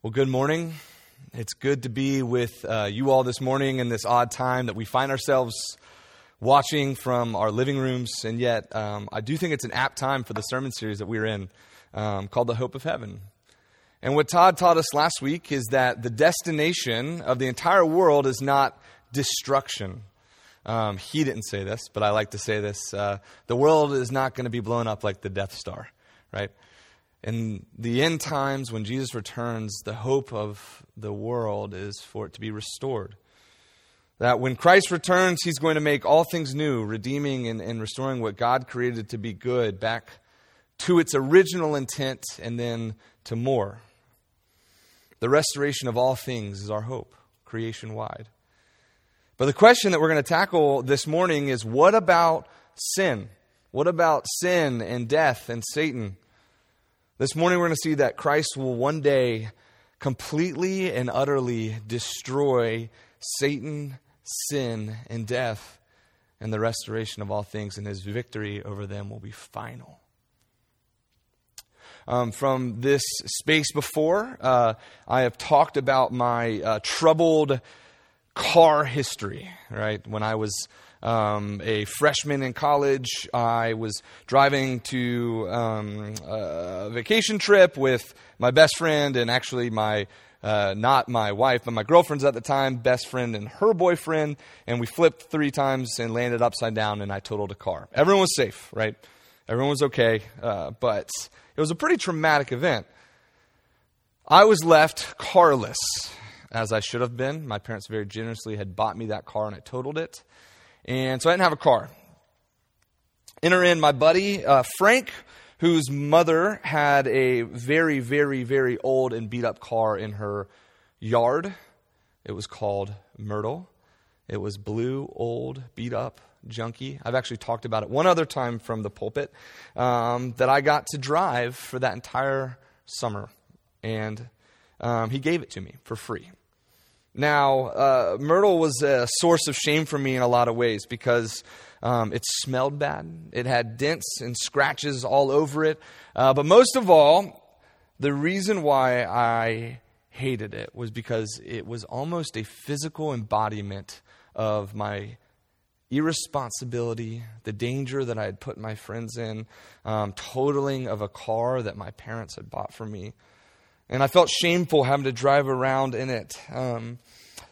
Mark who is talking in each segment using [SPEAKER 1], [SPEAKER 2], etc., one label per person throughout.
[SPEAKER 1] Well, good morning. It's good to be with uh, you all this morning in this odd time that we find ourselves watching from our living rooms. And yet, um, I do think it's an apt time for the sermon series that we're in um, called The Hope of Heaven. And what Todd taught us last week is that the destination of the entire world is not destruction. Um, he didn't say this, but I like to say this. Uh, the world is not going to be blown up like the Death Star, right? In the end times, when Jesus returns, the hope of the world is for it to be restored. That when Christ returns, he's going to make all things new, redeeming and, and restoring what God created to be good back to its original intent and then to more. The restoration of all things is our hope, creation wide. But the question that we're going to tackle this morning is what about sin? What about sin and death and Satan? This morning, we're going to see that Christ will one day completely and utterly destroy Satan, sin, and death, and the restoration of all things, and his victory over them will be final. Um, from this space before, uh, I have talked about my uh, troubled car history, right? When I was um, a freshman in college. I was driving to um, a vacation trip with my best friend and actually my uh, not my wife, but my girlfriend's at the time, best friend and her boyfriend, and we flipped three times and landed upside down, and I totaled a car. Everyone was safe, right? Everyone was okay, uh, but it was a pretty traumatic event. I was left carless, as I should have been. My parents very generously had bought me that car, and I totaled it. And so I didn't have a car. Enter in my buddy, uh, Frank, whose mother had a very, very, very old and beat up car in her yard. It was called Myrtle. It was blue, old, beat up, junky. I've actually talked about it one other time from the pulpit um, that I got to drive for that entire summer. And um, he gave it to me for free. Now, uh, Myrtle was a source of shame for me in a lot of ways because um, it smelled bad. It had dents and scratches all over it. Uh, but most of all, the reason why I hated it was because it was almost a physical embodiment of my irresponsibility, the danger that I had put my friends in, um, totaling of a car that my parents had bought for me. And I felt shameful having to drive around in it. Um,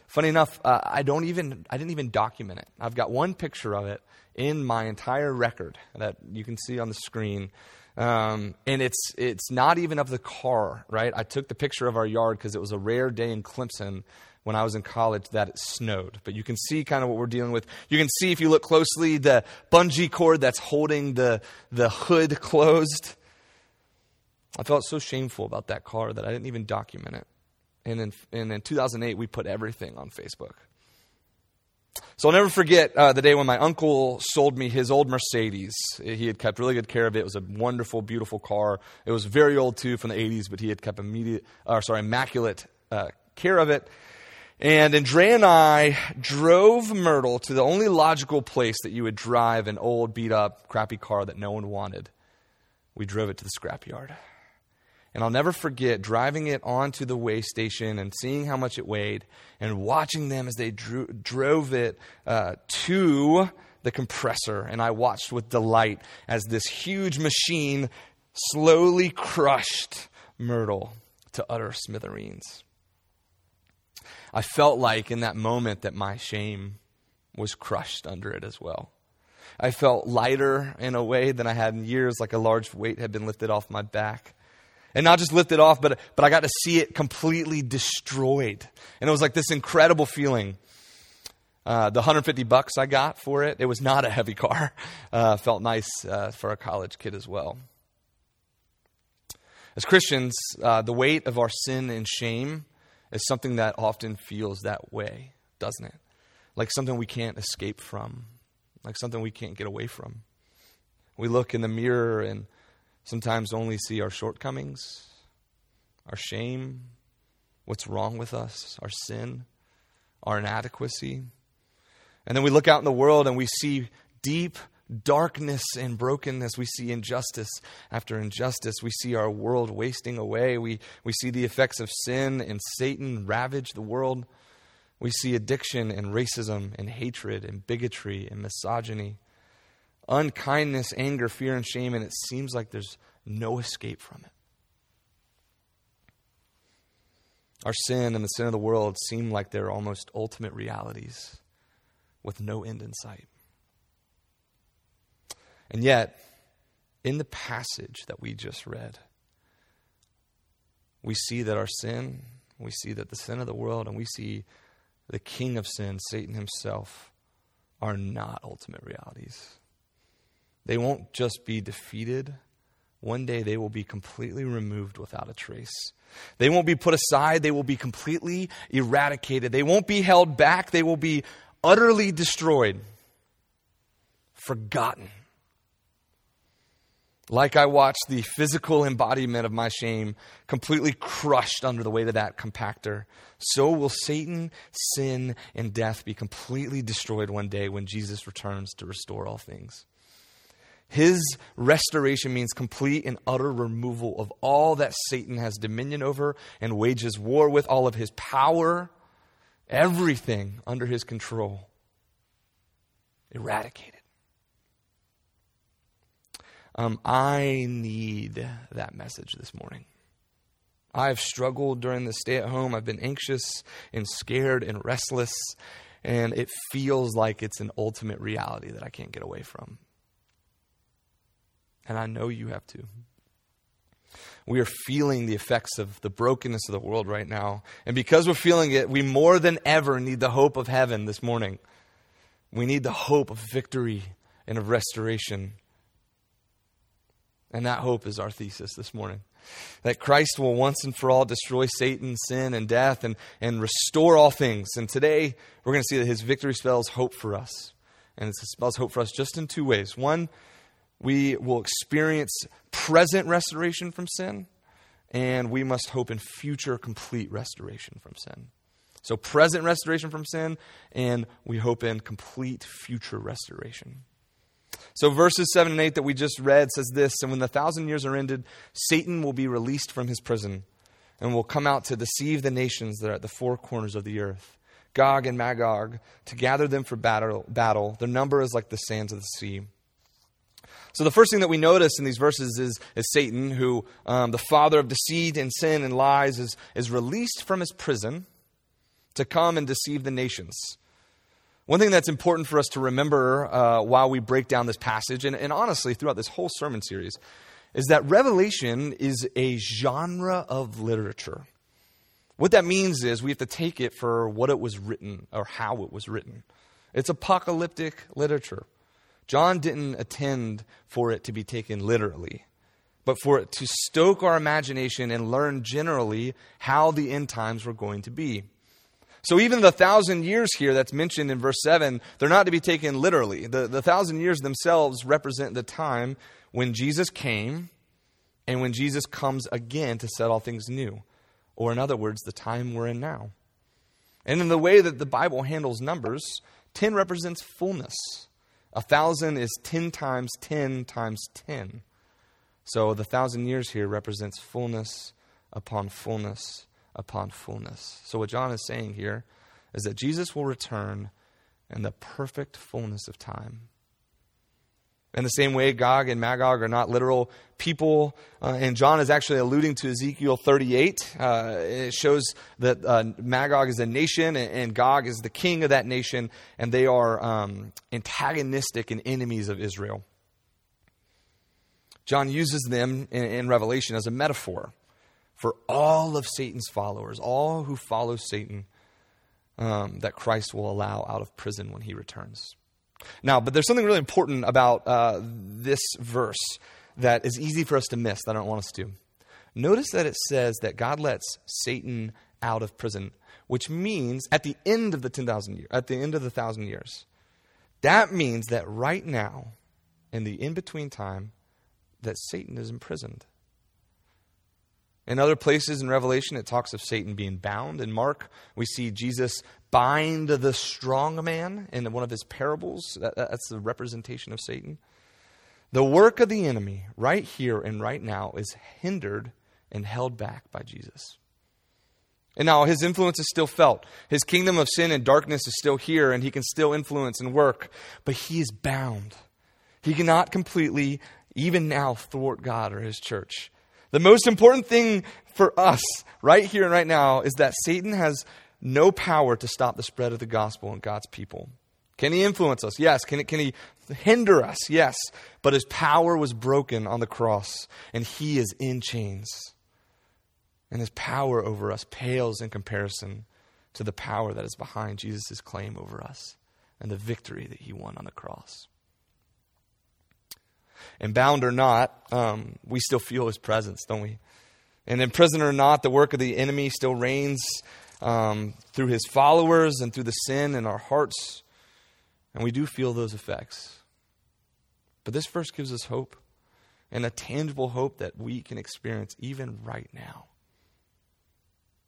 [SPEAKER 1] funny enough, uh, I don't even I didn't even document it. I've got one picture of it in my entire record that you can see on the screen. Um, and it's it's not even of the car, right? I took the picture of our yard because it was a rare day in Clemson when I was in college that it snowed. But you can see kind of what we're dealing with. You can see if you look closely the bungee cord that's holding the the hood closed. I felt so shameful about that car that I didn't even document it. And in, and in 2008, we put everything on Facebook. So I'll never forget uh, the day when my uncle sold me his old Mercedes. He had kept really good care of it. It was a wonderful, beautiful car. It was very old too, from the 80s, but he had kept immediate, uh, sorry, immaculate uh, care of it. And Andrea and I drove Myrtle to the only logical place that you would drive an old, beat up, crappy car that no one wanted. We drove it to the scrapyard. And I'll never forget driving it onto the weigh station and seeing how much it weighed and watching them as they drew, drove it uh, to the compressor. And I watched with delight as this huge machine slowly crushed Myrtle to utter smithereens. I felt like in that moment that my shame was crushed under it as well. I felt lighter in a way than I had in years, like a large weight had been lifted off my back and not just lifted off, but, but I got to see it completely destroyed. And it was like this incredible feeling. Uh, the 150 bucks I got for it, it was not a heavy car. Uh, felt nice uh, for a college kid as well. As Christians, uh, the weight of our sin and shame is something that often feels that way, doesn't it? Like something we can't escape from, like something we can't get away from. We look in the mirror and sometimes only see our shortcomings, our shame, what's wrong with us, our sin, our inadequacy. And then we look out in the world and we see deep darkness and brokenness. We see injustice after injustice. We see our world wasting away. We, we see the effects of sin and Satan ravage the world. We see addiction and racism and hatred and bigotry and misogyny, unkindness, anger, fear, and shame, and it seems like there's no escape from it. Our sin and the sin of the world seem like they're almost ultimate realities with no end in sight. And yet, in the passage that we just read, we see that our sin, we see that the sin of the world, and we see the king of sin, Satan himself, are not ultimate realities. They won't just be defeated. One day they will be completely removed without a trace. They won't be put aside. They will be completely eradicated. They won't be held back. They will be utterly destroyed, forgotten. Like I watched the physical embodiment of my shame completely crushed under the weight of that compactor, so will Satan, sin, and death be completely destroyed one day when Jesus returns to restore all things. His restoration means complete and utter removal of all that Satan has dominion over and wages war with, all of his power, everything under his control. Eradicated. Um, I need that message this morning. I've struggled during the stay at home. I've been anxious and scared and restless, and it feels like it's an ultimate reality that I can't get away from. And I know you have to. We are feeling the effects of the brokenness of the world right now. And because we're feeling it, we more than ever need the hope of heaven this morning. We need the hope of victory and of restoration. And that hope is our thesis this morning. That Christ will once and for all destroy Satan, sin, and death and, and restore all things. And today, we're going to see that his victory spells hope for us. And it spells hope for us just in two ways. One, we will experience present restoration from sin, and we must hope in future complete restoration from sin. So, present restoration from sin, and we hope in complete future restoration. So, verses 7 and 8 that we just read says this And when the thousand years are ended, Satan will be released from his prison and will come out to deceive the nations that are at the four corners of the earth, Gog and Magog, to gather them for battle. battle. Their number is like the sands of the sea. So, the first thing that we notice in these verses is, is Satan, who, um, the father of deceit and sin and lies, is, is released from his prison to come and deceive the nations. One thing that's important for us to remember uh, while we break down this passage, and, and honestly throughout this whole sermon series, is that Revelation is a genre of literature. What that means is we have to take it for what it was written or how it was written. It's apocalyptic literature. John didn't attend for it to be taken literally, but for it to stoke our imagination and learn generally how the end times were going to be. So even the thousand years here that's mentioned in verse 7, they're not to be taken literally. The, the thousand years themselves represent the time when Jesus came and when Jesus comes again to set all things new. Or, in other words, the time we're in now. And in the way that the Bible handles numbers, 10 represents fullness. A thousand is 10 times 10 times 10. So the thousand years here represents fullness upon fullness upon fullness. So, what John is saying here is that Jesus will return in the perfect fullness of time. In the same way, Gog and Magog are not literal people, uh, and John is actually alluding to Ezekiel 38. Uh, it shows that uh, Magog is a nation, and, and, Gog is the king of that nation, and they are um, antagonistic and enemies of Israel. John uses them in, in Revelation as a metaphor for all of Satan's followers, all who follow Satan, um, that Christ will allow out of prison when he returns. Now, but there's something really important about uh, this verse that is easy for us to miss that I don't want us to. Notice that it says that God lets Satan out of prison, which means at the end of the 10,000 years, at the end of the thousand years. That means that right now, in the in between time, that Satan is imprisoned. In other places in Revelation, it talks of Satan being bound. In Mark, we see Jesus bind the strong man in one of his parables. That's the representation of Satan. The work of the enemy, right here and right now, is hindered and held back by Jesus. And now his influence is still felt. His kingdom of sin and darkness is still here, and he can still influence and work, but he is bound. He cannot completely, even now, thwart God or his church. The most important thing for us right here and right now is that Satan has no power to stop the spread of the gospel in God's people. Can he influence us? Yes. Can, can he hinder us? Yes. But his power was broken on the cross, and he is in chains. And his power over us pales in comparison to the power that is behind Jesus' claim over us and the victory that he won on the cross. And bound or not, um, we still feel his presence, don't we? And in prison or not, the work of the enemy still reigns um, through his followers and through the sin in our hearts. And we do feel those effects. But this verse gives us hope and a tangible hope that we can experience even right now.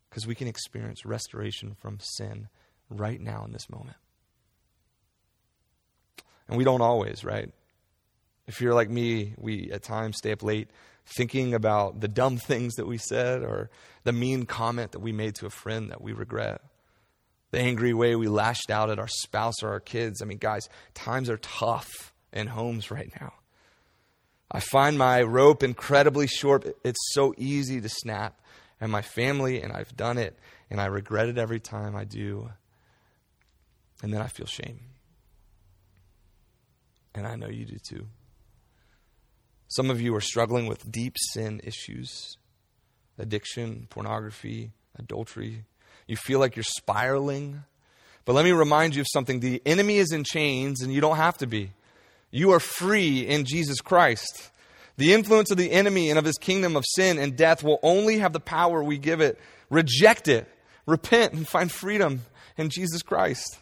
[SPEAKER 1] Because we can experience restoration from sin right now in this moment. And we don't always, right? If you're like me, we at times stay up late thinking about the dumb things that we said or the mean comment that we made to a friend that we regret. The angry way we lashed out at our spouse or our kids. I mean, guys, times are tough in homes right now. I find my rope incredibly short. It's so easy to snap. And my family, and I've done it, and I regret it every time I do. And then I feel shame. And I know you do too. Some of you are struggling with deep sin issues addiction, pornography, adultery. You feel like you're spiraling. But let me remind you of something the enemy is in chains, and you don't have to be. You are free in Jesus Christ. The influence of the enemy and of his kingdom of sin and death will only have the power we give it. Reject it, repent, and find freedom in Jesus Christ.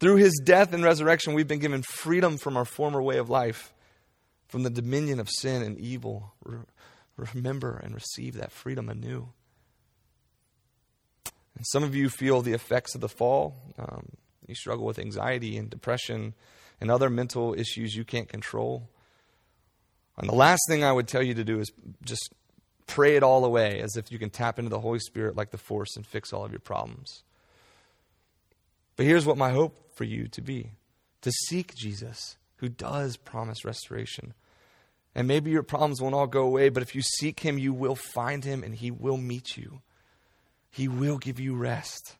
[SPEAKER 1] Through his death and resurrection, we've been given freedom from our former way of life from the dominion of sin and evil. Remember and receive that freedom anew. And some of you feel the effects of the fall. Um, you struggle with anxiety and depression and other mental issues you can't control. And the last thing I would tell you to do is just pray it all away as if you can tap into the Holy Spirit like the force and fix all of your problems. But here's what my hope for you to be to seek Jesus who does promise restoration. And maybe your problems won't all go away, but if you seek him, you will find him and he will meet you. He will give you rest.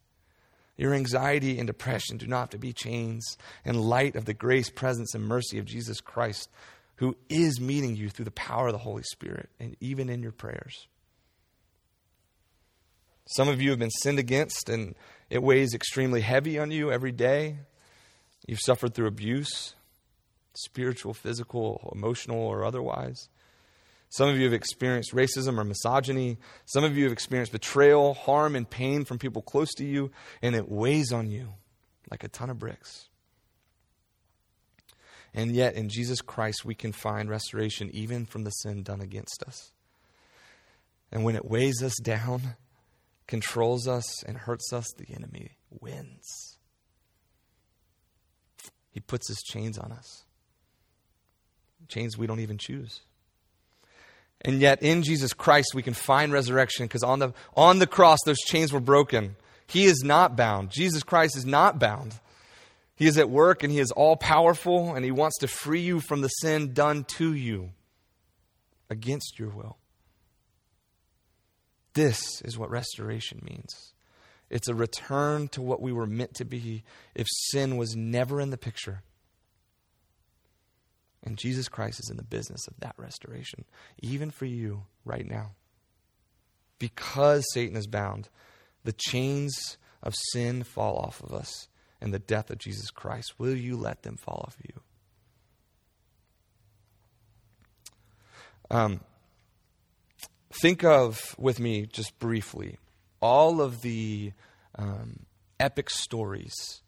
[SPEAKER 1] Your anxiety and depression do not have to be chains in light of the grace, presence, and mercy of Jesus Christ, who is meeting you through the power of the Holy Spirit and even in your prayers. Some of you have been sinned against and it weighs extremely heavy on you every day. You've suffered through abuse, spiritual, physical, emotional, or otherwise. Some of you have experienced racism or misogyny. Some of you have experienced betrayal, harm, and pain from people close to you, and it weighs on you like a ton of bricks. And yet, in Jesus Christ, we can find restoration even from the sin done against us. And when it weighs us down, controls us, and hurts us, the enemy wins. He puts his chains on us chains we don't even choose. And yet in Jesus Christ we can find resurrection because on the, on the cross those chains were broken. He is not bound. Jesus Christ is not bound. He is at work and he is all powerful and he wants to free you from the sin done to you against your will. This is what restoration means. It's a return to what we were meant to be if sin was never in the picture. And Jesus Christ is in the business of that restoration, even for you right now. Because Satan is bound, the chains of sin fall off of us and the death of Jesus Christ. Will you let them fall off of you? Um, think of, with me, just briefly, all of the um, epic stories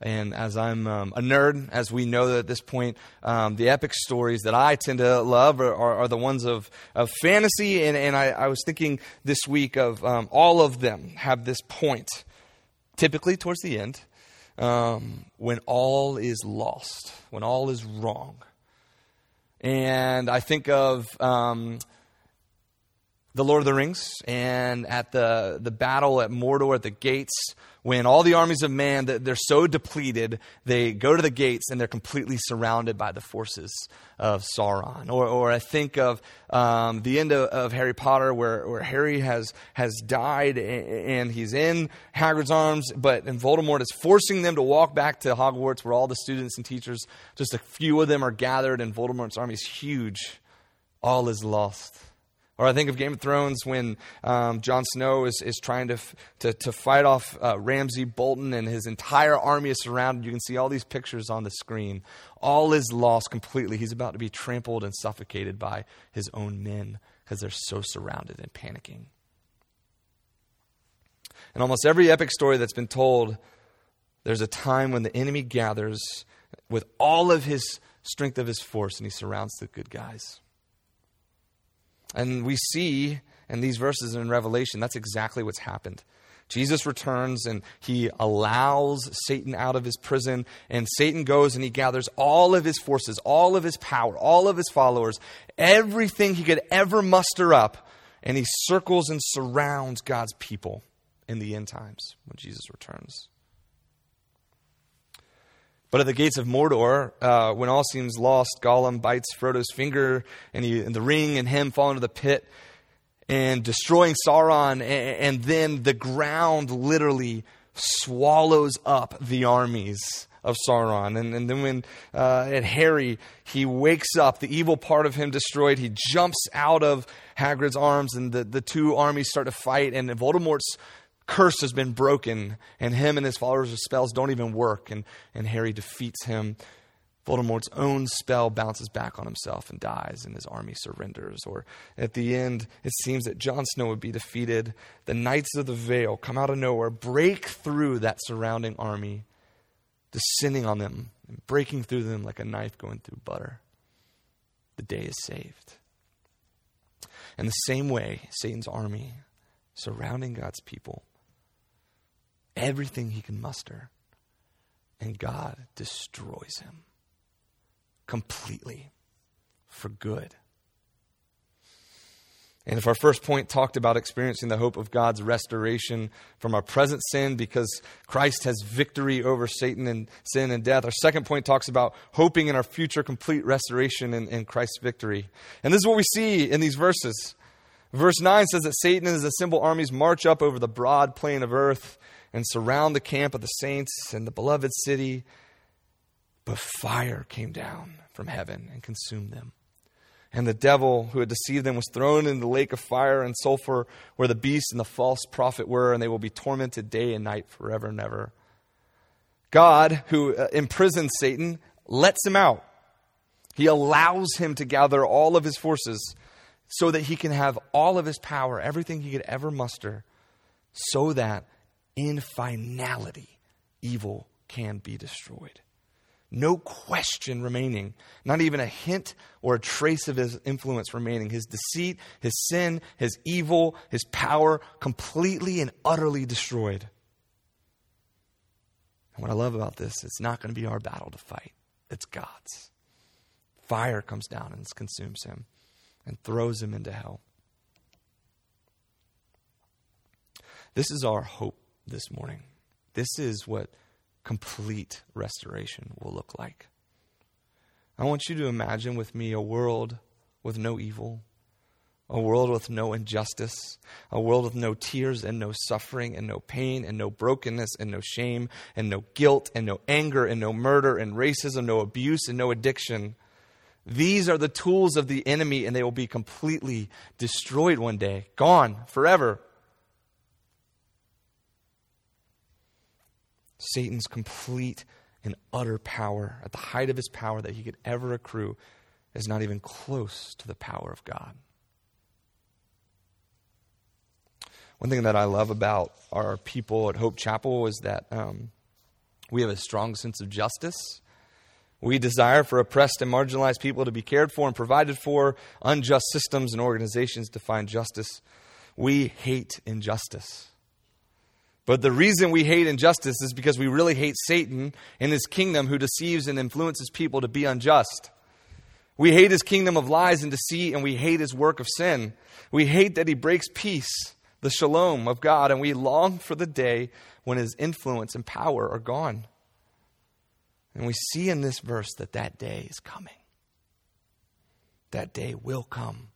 [SPEAKER 1] And as I'm um, a nerd, as we know that at this point, um, the epic stories that I tend to love are, are, are the ones of, of fantasy. And, and I, I, was thinking this week of um, all of them have this point, typically towards the end, um, when all is lost, when all is wrong. And I think of um, the Lord of the Rings and at the, the battle at Mordor at the gates when all the armies of man they're so depleted they go to the gates and they're completely surrounded by the forces of sauron. Or, or i think of um, the end of, of, harry potter where, where harry has, has died and he's in hagrid's arms but and voldemort is forcing them to walk back to hogwarts where all the students and teachers just a few of them are gathered and voldemort's army is huge. All is lost or I think of Game of Thrones when um, Jon Snow is, is trying to, to, to fight off uh, Ramsay Bolton and his entire army is surrounded. You can see all these pictures on the screen. All is lost completely. He's about to be trampled and suffocated by his own men because they're so surrounded and panicking. In almost every epic story that's been told, there's a time when the enemy gathers with all of his strength of his force and he surrounds the good guys. And we see in these verses in Revelation, that's exactly what's happened. Jesus returns and he allows Satan out of his prison, and Satan goes and he gathers all of his forces, all of his power, all of his followers, everything he could ever muster up, and he circles and surrounds God's people in the end times when Jesus returns. But at the gates of Mordor, uh, when all seems lost, Gollum bites Frodo's finger, and, he, and the ring and him fall into the pit, and destroying Sauron, and, and then the ground literally swallows up the armies of Sauron. And, and then when uh, at Harry, he wakes up, the evil part of him destroyed, he jumps out of Hagrid's arms, and the, the two armies start to fight, and Voldemort's curse has been broken, and him and his followers' spells don't even work, and, and Harry defeats him. Voldemort's own spell bounces back on himself and dies, and his army surrenders. Or at the end, it seems that Jon Snow would be defeated. The Knights of the Vale come out of nowhere, break through that surrounding army, descending on them and breaking through them like a knife going through butter. The day is saved. In the same way, Satan's army surrounding God's people everything he can muster. And God destroys him completely for good. And if our first point talked about experiencing the hope of God's restoration from our present sin because Christ has victory over Satan and sin and death, our second point talks about hoping in our future complete restoration in, in Christ's victory. And this is what we see in these verses. Verse 9 says that Satan and his assembled armies march up over the broad plain of earth and surround the camp of the saints and the beloved city. But fire came down from heaven and consumed them. And the devil who had deceived them was thrown into the lake of fire and sulfur where the beast and the false prophet were, and they will be tormented day and night forever and ever. God, who uh, imprisons Satan, lets him out. He allows him to gather all of his forces so that he can have all of his power, everything he could ever muster, so that in finality, evil can be destroyed. No question remaining, not even a hint or a trace of his influence remaining. His deceit, his sin, his evil, his power completely and utterly destroyed. And what I love about this, it's not going to be our battle to fight, it's God's. Fire comes down and consumes him and throws him into hell. This is our hope this morning. This is what complete restoration will look like. I want you to imagine with me a world with no evil, a world with no injustice, a world with no tears and no suffering and no pain and no brokenness and no shame and no guilt and no anger and no murder and racism, no abuse and no addiction. These are the tools of the enemy and they will be completely destroyed one day, gone forever. Satan's complete and utter power, at the height of his power that he could ever accrue, is not even close to the power of God. One thing that I love about our people at Hope Chapel is that um, We have a strong sense of justice. We desire for oppressed and marginalized people to be cared for and provided for, unjust systems and organizations to find justice. We hate injustice. But the reason we hate injustice is because we really hate Satan and his kingdom who deceives and influences people to be unjust. We hate his kingdom of lies and deceit, and we hate his work of sin. We hate that he breaks peace, the shalom of God, and we long for the day when his influence and power are gone. And we see in this verse that that day is coming. That day will come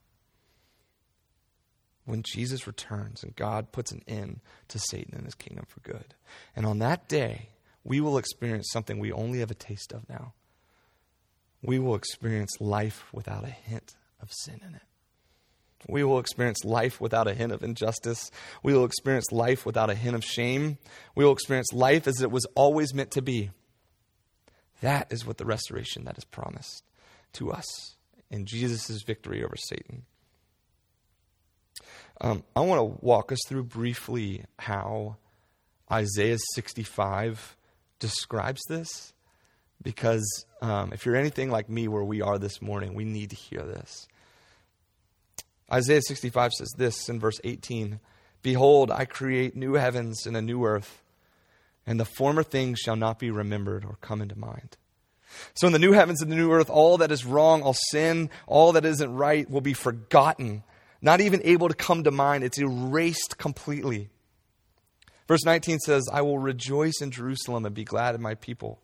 [SPEAKER 1] when Jesus returns and God puts an end to Satan and his kingdom for good. And on that day, we will experience something we only have a taste of now. We will experience life without a hint of sin in it. We will experience life without a hint of injustice. We will experience life without a hint of shame. We will experience life as it was always meant to be. That is what the restoration that is promised to us in Jesus' victory over Satan. Um, I want to walk us through briefly how Isaiah 65 describes this, because um, if you're anything like me, where we are this morning, we need to hear this. Isaiah 65 says this in verse 18 Behold, I create new heavens and a new earth, and the former things shall not be remembered or come into mind. So, in the new heavens and the new earth, all that is wrong, all sin, all that isn't right will be forgotten not even able to come to mind. It's erased completely. Verse 19 says, I will rejoice in Jerusalem and be glad in my people.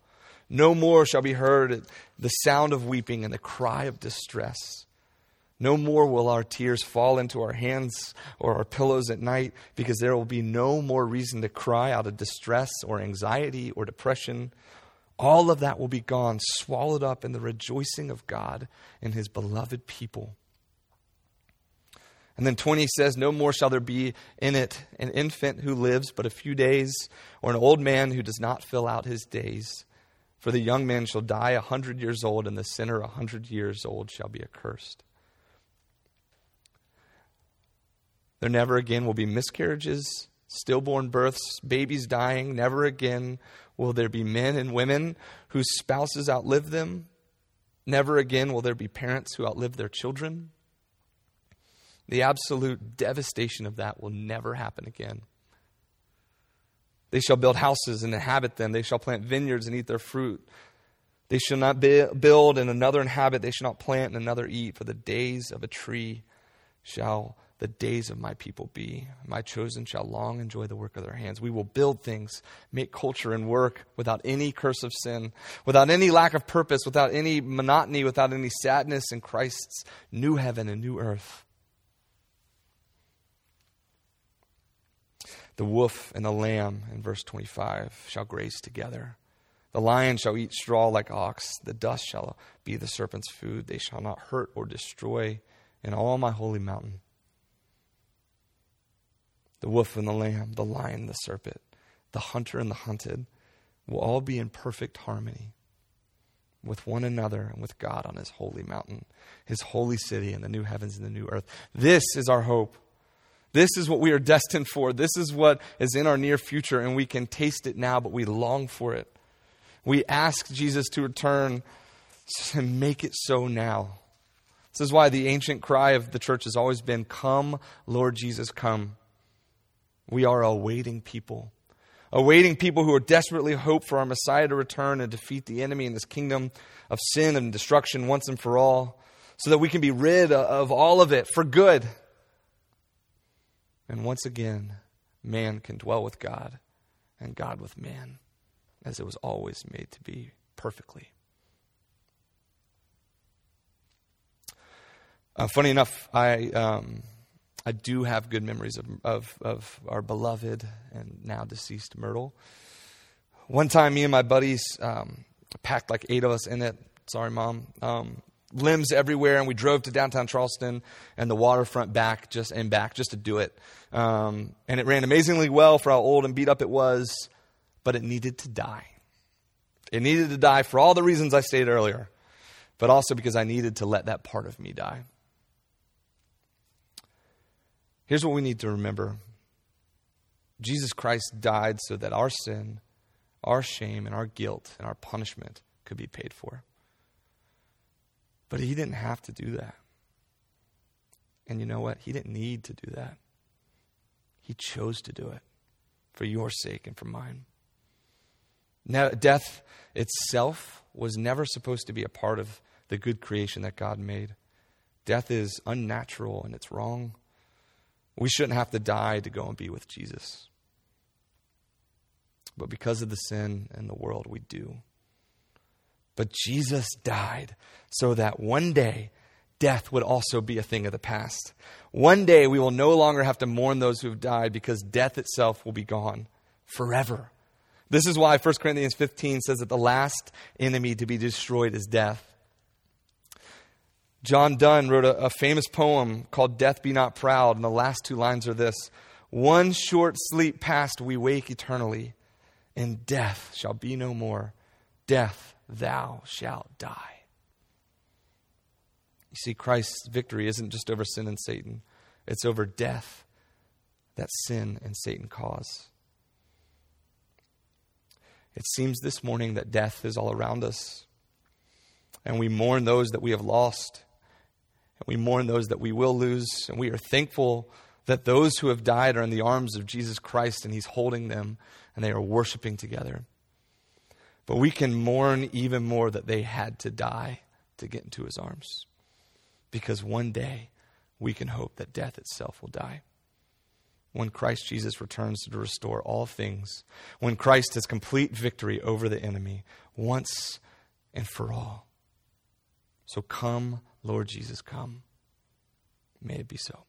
[SPEAKER 1] No more shall be heard the sound of weeping and the cry of distress. No more will our tears fall into our hands or our pillows at night, because there will be no more reason to cry out of distress or anxiety or depression. All of that will be gone, swallowed up in the rejoicing of God and his beloved people. And then 20 says, No more shall there be in it an infant who lives but a few days, or an old man who does not fill out his days. For the young man shall die a hundred years old, and the sinner a hundred years old shall be accursed. There never again will be miscarriages, stillborn births, babies dying. Never again will there be men and women whose spouses outlive them. Never again will there be parents who outlive their children. The absolute devastation of that will never happen again. They shall build houses and inhabit them. They shall plant vineyards and eat their fruit. They shall not build and another inhabit. They shall not plant and another eat. For the days of a tree shall the days of my people be. My chosen shall long enjoy the work of their hands. We will build things, make culture and work without any curse of sin, without any lack of purpose, without any monotony, without any sadness in Christ's new heaven and new earth. The wolf and the lamb, in verse 25, shall graze together. The lion shall eat straw like ox. The dust shall be the serpent's food. They shall not hurt or destroy in all my holy mountain. The wolf and the lamb, the lion the serpent, the hunter and the hunted will all be in perfect harmony with one another and with God on his holy mountain, his holy city, and the new heavens and the new earth. This is our hope. This is what we are destined for. This is what is in our near future, and we can taste it now, but we long for it. We ask Jesus to return and make it so now. This is why the ancient cry of the church has always been, Come, Lord Jesus, come. We are awaiting people, awaiting people who are desperately hope for our Messiah to return and defeat the enemy in this kingdom of sin and destruction once and for all, so that we can be rid of all of it for good and once again, man can dwell with God and God with man, as it was always made to be perfectly. Uh, funny enough, I um, I do have good memories of, of, of our beloved and now deceased Myrtle. One time, me and my buddies um, packed like eight of us in it. Sorry, mom. Um, limbs everywhere, and we drove to downtown Charleston and the waterfront back just and back just to do it. Um, and it ran amazingly well for how old and beat up it was, but it needed to die. It needed to die for all the reasons I stated earlier, but also because I needed to let that part of me die. Here's what we need to remember Jesus Christ died so that our sin, our shame and our guilt and our punishment could be paid for. But he didn't have to do that. And you know what? He didn't need to do that. He chose to do it for your sake and for mine. Now, death itself was never supposed to be a part of the good creation that God made. Death is unnatural and it's wrong. We shouldn't have to die to go and be with Jesus. But because of the sin in the world, we do. But Jesus died so that one day death would also be a thing of the past. One day we will no longer have to mourn those who have died because death itself will be gone forever. This is why 1 Corinthians 15 says that the last enemy to be destroyed is death. John Donne wrote a, a, famous poem called Death Be Not Proud, and the last two lines are this One short sleep past, we wake eternally, and death shall be no more. Death, thou shalt die. You see, Christ's victory isn't just over sin and Satan, it's over death that sin and Satan cause. It seems this morning that death is all around us, and we mourn those that we have lost and we mourn those that we will lose. And we are thankful that those who have died are in the arms of Jesus Christ and He's holding them and they are worshiping together. But we can mourn even more that they had to die to get into His arms. Because one day we can hope that death itself will die. When Christ Jesus returns to restore all things, when Christ has complete victory over the enemy once and for all. So come Lord Jesus, come. May it be so.